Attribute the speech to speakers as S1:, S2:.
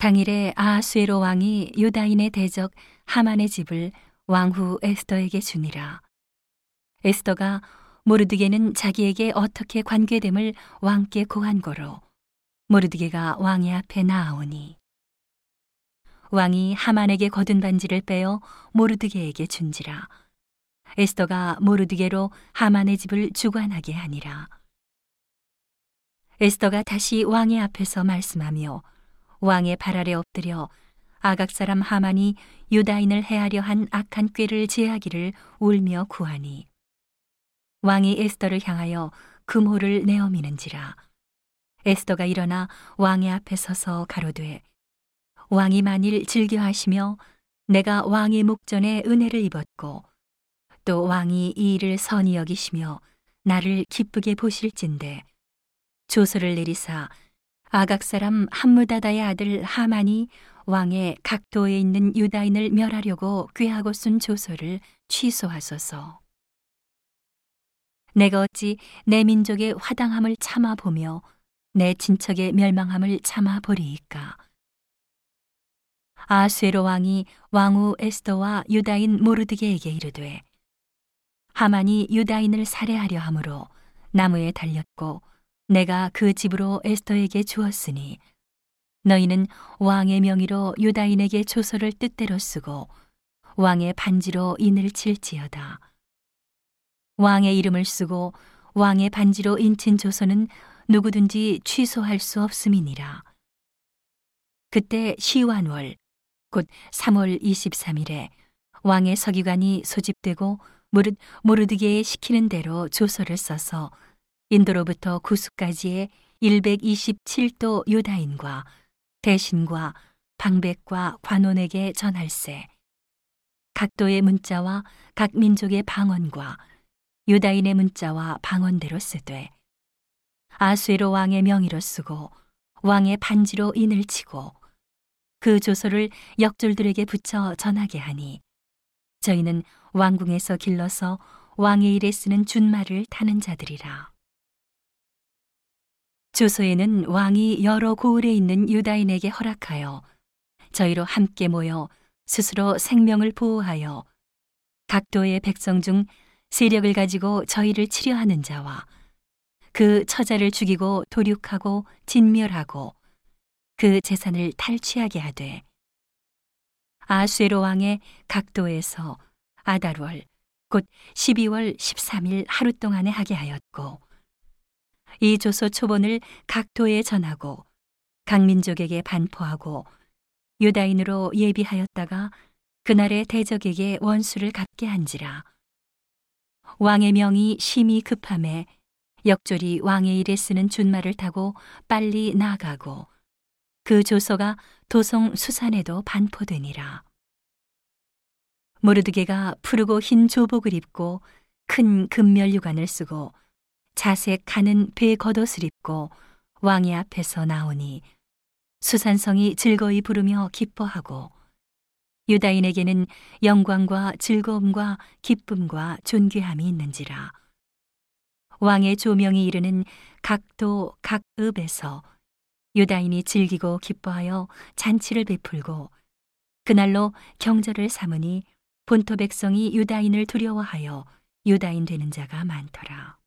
S1: 당일에 아하수에로 왕이 유다인의 대적 하만의 집을 왕후 에스더에게 주니라. 에스더가 모르드게는 자기에게 어떻게 관계됨을 왕께 고한 거로 모르드게가 왕의 앞에 나아오니 왕이 하만에게 거둔 반지를 빼어 모르드게에게 준지라 에스더가 모르드게로 하만의 집을 주관하게 하니라 에스더가 다시 왕의 앞에서 말씀하며 왕의 발 아래 엎드려 아각 사람 하만이 유다인을 해하려 한 악한 꾀를 제하기를 울며 구하니 왕이 에스더를 향하여 금호를 내어 미는지라. 에스더가 일어나 왕의 앞에 서서 가로되 왕이 만일 즐겨하시며 내가 왕의 목전에 은혜를 입었고 또 왕이 이 일을 선히 여기시며 나를 기쁘게 보실진데 조서를 내리사 아각 사람 함무다다의 아들 하만이 왕의 각도에 있는 유다인을 멸하려고 꾀하고 쓴 조서를 취소하소서. 내가 어찌 내 민족의 화당함을 참아 보며 내 친척의 멸망함을 참아 보리이까. 아수에로 왕이 왕후 에스더와 유다인 모르드게에게 이르되 하만이 유다인을 살해하려 함으로 나무에 달렸고 내가 그 집으로 에스더에게 주었으니 너희는 왕의 명의로 유다인에게 조서를 뜻대로 쓰고 왕의 반지로 인을 칠지어다. 왕의 이름을 쓰고 왕의 반지로 인친 조서는 누구든지 취소할 수 없음이니라. 그때 시완월 곧 3월 23일에 왕의 서기관이 소집되고 무릇 모르드게에 시키는 대로 조서를 써서 인도로부터 구수까지의 127도 유다인과 대신과 방백과 관원에게 전할세. 각도의 문자와 각 민족의 방언과 유다인의 문자와 방언대로 쓰되 아수에로 왕의 명의로 쓰고 왕의 반지로 인을 치고 그 조서를 역졸들에게 붙여 전하게 하니 저희는 왕궁에서 길러서 왕의 일에 쓰는 준말을 타는 자들이라. 조서에는 왕이 여러 고을에 있는 유다인에게 허락하여 저희로 함께 모여 스스로 생명을 보호하여 각도의 백성 중 세력을 가지고 저희를 치려하는 자와 그 처자를 죽이고 도륙하고 진멸하고 그 재산을 탈취하게 하되 아수에로 왕의 각도에서 아달월 곧 12월 13일 하루 동안에 하게 하였고 이 조서 초본을 각 도에 전하고 각 민족에게 반포하고 유다인으로 예비하였다가 그날의 대적에게 원수를 갚게 한지라 왕의 명이 심히 급함에 역졸이 왕의 일에 쓰는 준말을 타고 빨리 나가고 그 조서가 도성 수산에도 반포되니라. 모르드게가 푸르고 흰 조복을 입고 큰 금멸 유관을 쓰고 자색 가는 배 겉옷을 입고 왕의 앞에서 나오니 수산성이 즐거이 부르며 기뻐하고 유다인에게는 영광과 즐거움과 기쁨과 존귀함이 있는지라 왕의 조명이 이르는 각도 각읍에서 유다인이 즐기고 기뻐하여 잔치를 베풀고 그날로 경절을 삼으니 본토 백성이 유다인을 두려워하여 유다인 되는 자가 많더라.